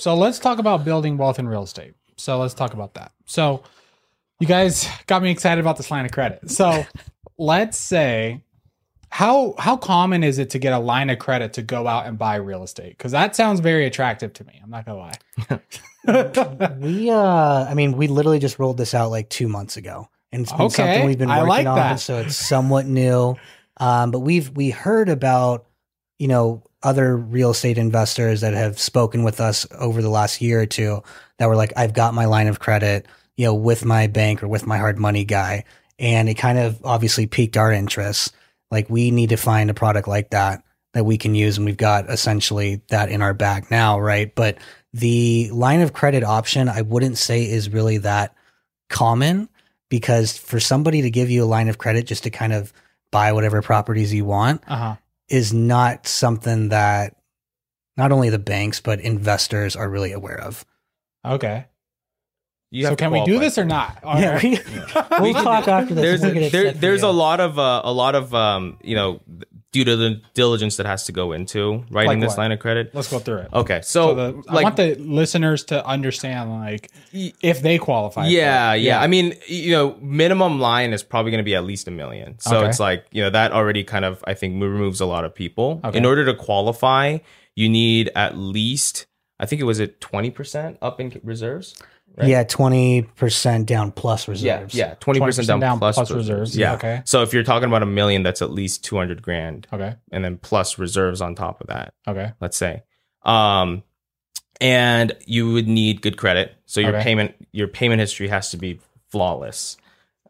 So let's talk about building wealth in real estate. So let's talk about that. So you guys got me excited about this line of credit. So let's say how how common is it to get a line of credit to go out and buy real estate? Because that sounds very attractive to me. I'm not gonna lie. We, uh, I mean, we literally just rolled this out like two months ago, and it's been Okay, something we've been working like on, so it's somewhat new. Um, but we've we heard about, you know, other real estate investors that have spoken with us over the last year or two that were like, I've got my line of credit, you know, with my bank or with my hard money guy, and it kind of obviously piqued our interest. Like, we need to find a product like that that we can use, and we've got essentially that in our bag now, right? But the line of credit option, I wouldn't say is really that common because for somebody to give you a line of credit just to kind of buy whatever properties you want Uh huh. Is not something that not only the banks but investors are really aware of. Okay. You so can we do this or not? Yeah, we, we'll We can- talk after this. there's We'll get it there, there's a lot of uh, a lot of um, you know due to the diligence that has to go into writing Like this line of credit. Let's go through it. Okay, So so, the, I like want the listeners to understand, like, if they qualify. for yeah, yeah, I mean, you know, minimum line is probably going to be at least a million. So Okay. it's like you know that already kind of I think removes a lot of people. Okay. In order to qualify, you need at least I think it was at twenty percent up in reserves. Right? Yeah, twenty percent down plus reserves. Yeah, yeah, twenty percent down, down plus, plus reserves. reserves. Yeah. Okay. So if you're talking about a million, that's at least two hundred grand, Okay. and then plus reserves on top of that. Okay. Let's say, um, and you would need good credit. So your Okay. payment, your payment history has to be flawless.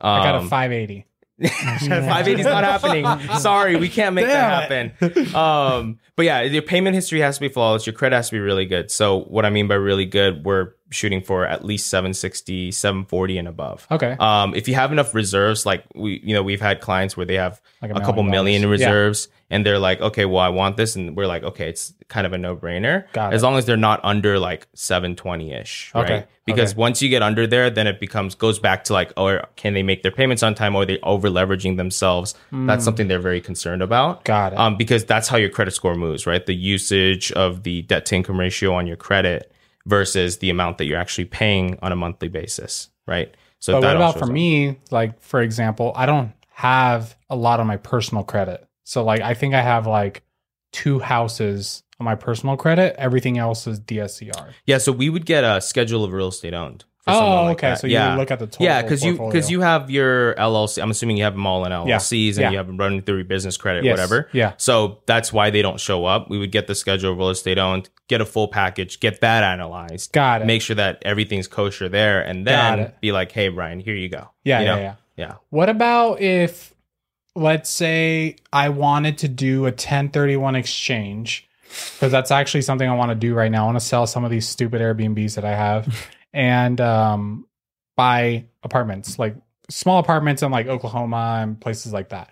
Um, I got a 580. 580 is not happening. Sorry, we can't make that happen. Um, but yeah, your payment history has to be flawless. Your credit has to be really good. So what I mean by really good, we're shooting for at least 760, 740 and above. Okay. Um, if you have enough reserves, like we, you know, we've had clients where they have Like a a, couple million in Yeah. reserves, and they're like, okay, well, I want this, and we're like, okay, it's kind of a no brainer, Got as long as they're not under like seven twenty ish, Okay. right? Because Okay. once you get under there, then it becomes goes back to like, oh, can they make their payments on time, or are they over leveraging themselves? That's something they're very concerned about. Got it. Um, because that's how your credit score moves, right? The usage of the debt to income ratio on your credit versus the amount that you're actually paying on a monthly basis, right? So but what about for up. me? Like, for example, I don't have a lot on my personal credit. So, like, I think I have like two houses on my personal credit. Everything else is DSCR. Yeah, so we would get a schedule of real estate owned. Oh, like okay. that. So you yeah. would look at the total. yeah, because you because you have your LLC. I'm assuming you have them all in LLCs and yeah. you have them running through your business credit, Yes. whatever. Yeah. So that's why they don't show up. We would get the schedule of real estate owned, get a full package, get that analyzed, got it. make sure that everything's kosher there, and then be like, "Hey, Ryan, here you go." yeah, You yeah, know? yeah. yeah. What about if, let's say, I wanted to do a 1031 exchange? Because that's actually something I want to do right now. I want to sell some of these stupid Airbnbs that I have and um, buy apartments, like small apartments in like Oklahoma and places like that.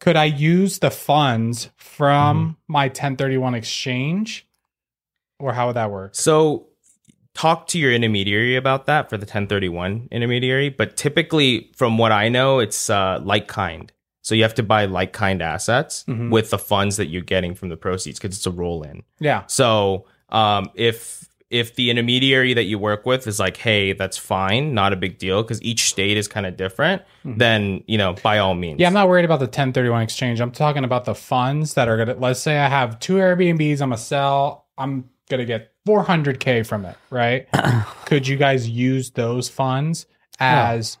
Could I use the funds from my 1031 exchange? Or how would that work? So talk to your intermediary about that for the 1031 intermediary, but typically from what I know, it's uh, like kind. So you have to buy like kind assets Mhm. with the funds that you're getting from the proceeds because it's a roll in. Yeah. So um, if if the intermediary that you work with is like, hey, that's fine, not a big deal, because each state is kind of different, then you know, by all means. Mm-hmm. Yeah, I'm not worried about the 1031 exchange. I'm talking about the funds that are gonna. Let's say I have two Airbnbs. I'm gonna sell. I'm gonna get 400k from it. Right? Could you guys use those funds as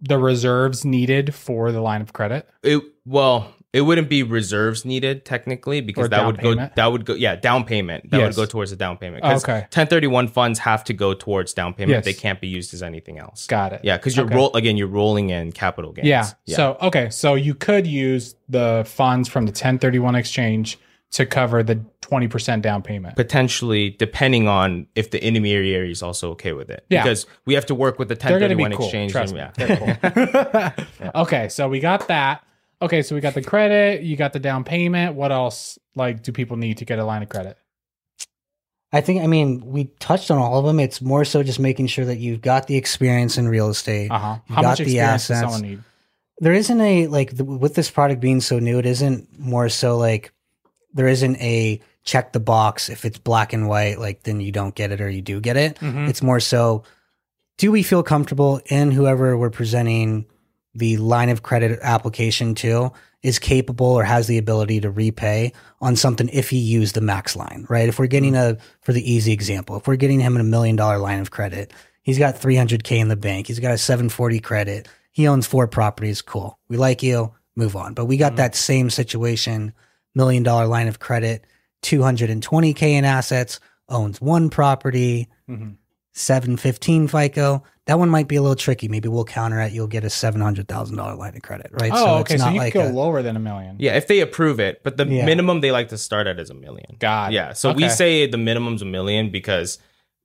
the reserves needed for the line of credit? It well, it wouldn't be reserves needed technically because that would payment? go that would go yeah down payment that Yes. would go towards the down payment. Oh, 'Cause Okay. 1031 funds have to go towards down payment. Yes. They can't be used as anything else. Got it. Yeah, because you're Okay. roll again. You're rolling in capital gains. Yeah. So okay, so you could use the funds from the 1031 exchange to cover the 20% down payment. potentially depending on if the intermediary is also okay with it. Yeah. Because we have to work with the They're gonna be 1031 cool. exchange. Trust and- yeah. They're. Okay, so we got that. Okay, so we got the credit, you got the down payment. What else like do people need to get a line of credit? I think I mean we touched on all of them. It's more so just making sure that you've got the experience in real estate. Uh-huh. How got much the experience does someone need? There isn't a like the, with this product being so new. It isn't more so like there isn't a check the box if it's black and white like then you don't get it or you do get it Mhm. it's more so do we feel comfortable in whoever we're presenting the line of credit application to is capable or has the ability to repay on something if he used the max line, right? If we're getting a, for the easy example, if we're getting him a million dollar line of credit, he's got 300K in the bank, he's got a 740 credit, he owns four properties, cool. We like you, move on. But we got that same situation, million dollar line of credit, 220K in assets, owns one property, Mhm. 715 FICO. That one might be a little tricky. Maybe we'll counter it. You'll get a $700,000 line of credit, right? Oh, okay. it's So you like go a- lower than a million. Yeah, if they approve it, but the Yeah. minimum they like to start at is a million. God. Yeah, so we say the minimum's a million because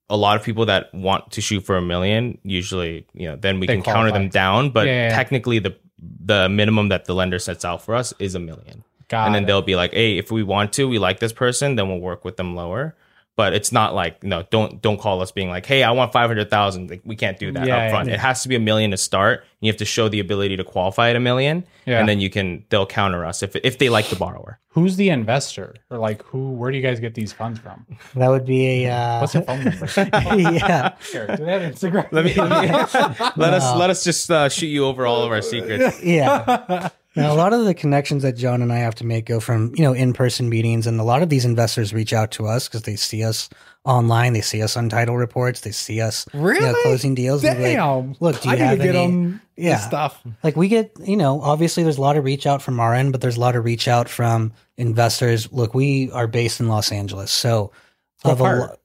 a lot of people that want to shoot for a million usually, you know, then we They can counter them down. But Yeah, yeah, yeah. technically, the the minimum that the lender sets out for us is a million, Got and then it. they'll be like, "Hey, if we want to, we like this person, then we'll work with them lower." But it's not like no, don't don't call us being like, "Hey, I want five hundred thousand. Like we can't do that Yeah, up front. yeah. It has to be a million to start. You have to show the ability to qualify at a million, Yeah. and then you can they'll counter us if if they like the borrower. Who's the investor? Or like who where do you guys get these funds from? that would be a, uh, What's your phone number? yeah. Here, do they have Instagram? Let me let, me, let us let us just uh, shoot you over all of our secrets. Yeah. Now, a lot of the connections that John and I have to make go from, you know, in-person meetings. And a lot of these investors reach out to us because they see us online. They see us on title reports. They see us you know, Really? closing deals. and they're like, Look, do you I need have to get any- on Yeah. stuff. like we get, you know, obviously there's a lot of reach out from our end, but there's a lot of reach out from investors. Look, we are based in Los Angeles. So What of a part? lo-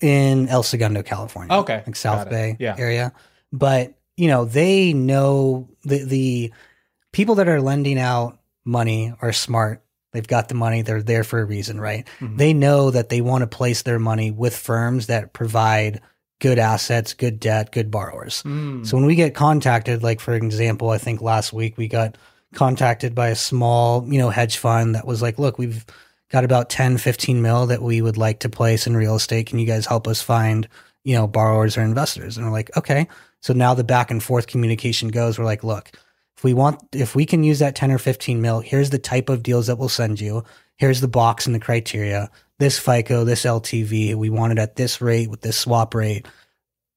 in El Segundo, California. Okay. Like South Bay Yeah. area. But, you know, they know the the people that are lending out money are smart. They've got the money. They're there for a reason, right? Mhm. They know that they want to place their money with firms that provide good assets, good debt, good borrowers. Mm. So when we get contacted, like for example, I think last week we got contacted by a small, you know, hedge fund that was like, look, we've got about 10, 15 mil that we would like to place in real estate. Can you guys help us find, you know, borrowers or investors? And we're like, okay. So now the back and forth communication goes, we're like, look, if we want, if we can use that 10 or 15 mil, here's the type of deals that we'll send you. Here's the box and the criteria. This FICO, this LTV, we want it at this rate with this swap rate.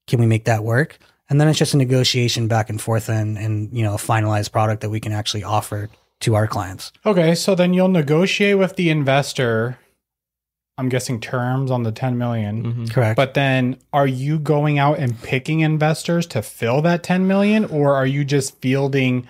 Can we make that work? And then it's just a negotiation back and forth and, and you know, a finalized product that we can actually offer to our clients. Okay, so then you'll negotiate with the investor. I'm guessing terms on the 10 million. Correct. But then are you going out and picking investors to fill that 10 million or are you just fielding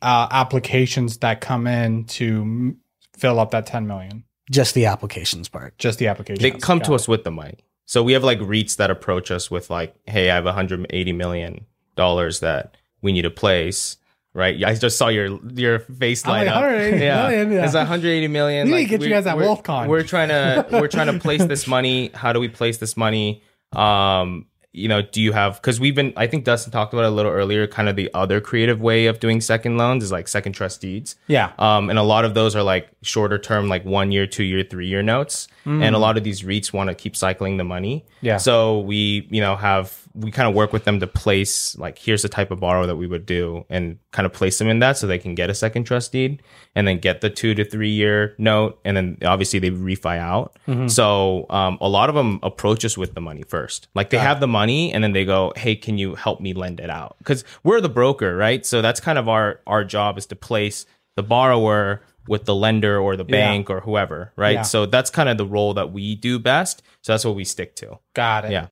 uh, applications that come in to m- fill up that 10 million? just the applications part. Just the applications. They come to us with the money. So we have like REITs that approach us with like, hey, I have 180 million dollars that we need to place. Right, I just saw your your face I'm light like, up. 180 million, yeah. it's 180 million. We need to like, get you we- guys at we're- WealthCon. We're trying to we're trying to place this money. How do we place this money? Um, you know, do you have because we've been I think Dustin talked about it a little earlier. Kind of the other creative way of doing second loans is like second trust deeds. Yeah. Um, and a lot of those are like shorter term, like one year, two year, three year notes. And a lot of these REITs want to keep cycling the money. Yeah. So we, you know, have we kind of work with them to place like here's the type of borrow that we would do and kind of place them in that so they can get a second trust deed and then get the two to three year note and then obviously they refi out. So um, a lot of them approach us with the money first. Like they have the money and then they go, hey, can you help me lend it out? Because we're the broker, right? So that's kind of our our job is to place the borrower with the lender or the bank or whoever, right? Yeah. So that's kind of the role that we do best. So that's what we stick to. Got it. Yeah.